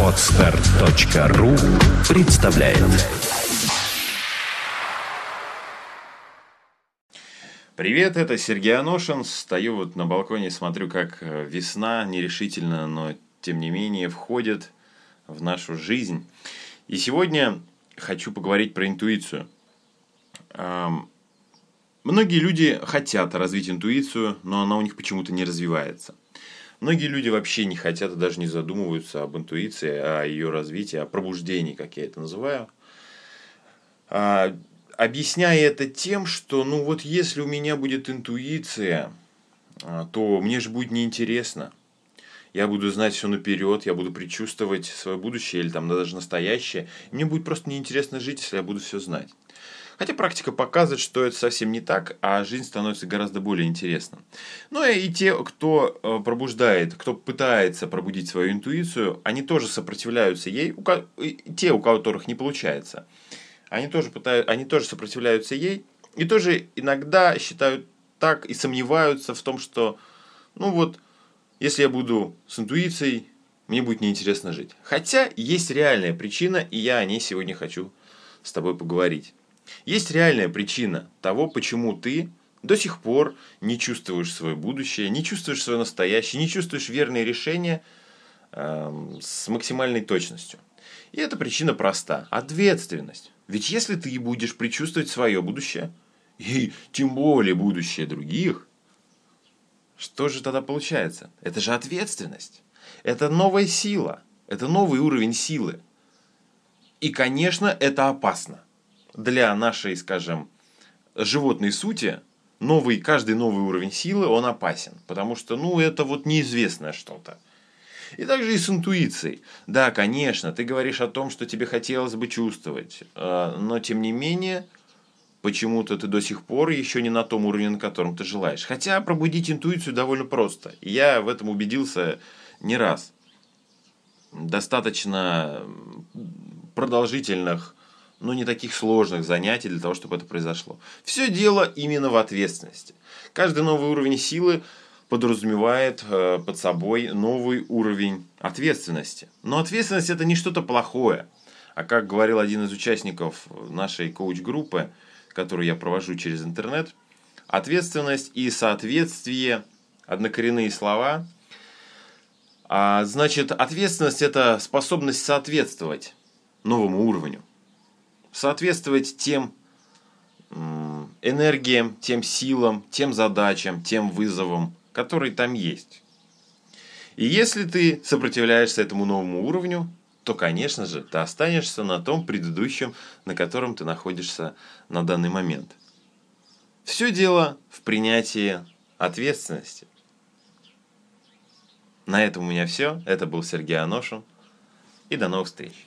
Отстар.ру представляет Привет, это Сергей Аношин. Стою вот на балконе, смотрю, как э, весна нерешительно, но тем не менее входит в нашу жизнь. И сегодня хочу поговорить про интуицию. Многие люди хотят развить интуицию, но она у них почему-то не развивается. Многие люди вообще не хотят и даже не задумываются об интуиции, о ее развитии, о пробуждении, как я это называю. А, объясняя это тем, что ну вот если у меня будет интуиция, а, то мне же будет неинтересно. Я буду знать все наперед, я буду предчувствовать свое будущее или там даже настоящее. Мне будет просто неинтересно жить, если я буду все знать. Хотя практика показывает, что это совсем не так, а жизнь становится гораздо более интересна. Ну и те, кто э, пробуждает, кто пытается пробудить свою интуицию, они тоже сопротивляются ей, те, у которых не получается. Они тоже, пытаются, они тоже сопротивляются ей и тоже иногда считают так и сомневаются в том, что, ну вот, если я буду с интуицией, мне будет неинтересно жить. Хотя есть реальная причина, и я о ней сегодня хочу с тобой поговорить. Есть реальная причина того, почему ты до сих пор не чувствуешь свое будущее, не чувствуешь свое настоящее, не чувствуешь верные решения э, с максимальной точностью. И эта причина проста. Ответственность. Ведь если ты будешь предчувствовать свое будущее, и тем более будущее других, что же тогда получается? Это же ответственность. Это новая сила. Это новый уровень силы. И, конечно, это опасно для нашей, скажем, животной сути, новый, каждый новый уровень силы, он опасен. Потому что, ну, это вот неизвестное что-то. И также и с интуицией. Да, конечно, ты говоришь о том, что тебе хотелось бы чувствовать, э, но тем не менее, почему-то ты до сих пор еще не на том уровне, на котором ты желаешь. Хотя пробудить интуицию довольно просто. Я в этом убедился не раз. Достаточно продолжительных но не таких сложных занятий для того, чтобы это произошло. Все дело именно в ответственности. Каждый новый уровень силы подразумевает э, под собой новый уровень ответственности. Но ответственность это не что-то плохое. А как говорил один из участников нашей коуч-группы, которую я провожу через интернет, ответственность и соответствие – однокоренные слова. А, значит, ответственность – это способность соответствовать новому уровню соответствовать тем энергиям, тем силам, тем задачам, тем вызовам, которые там есть. И если ты сопротивляешься этому новому уровню, то, конечно же, ты останешься на том предыдущем, на котором ты находишься на данный момент. Все дело в принятии ответственности. На этом у меня все. Это был Сергей Аношин. И до новых встреч.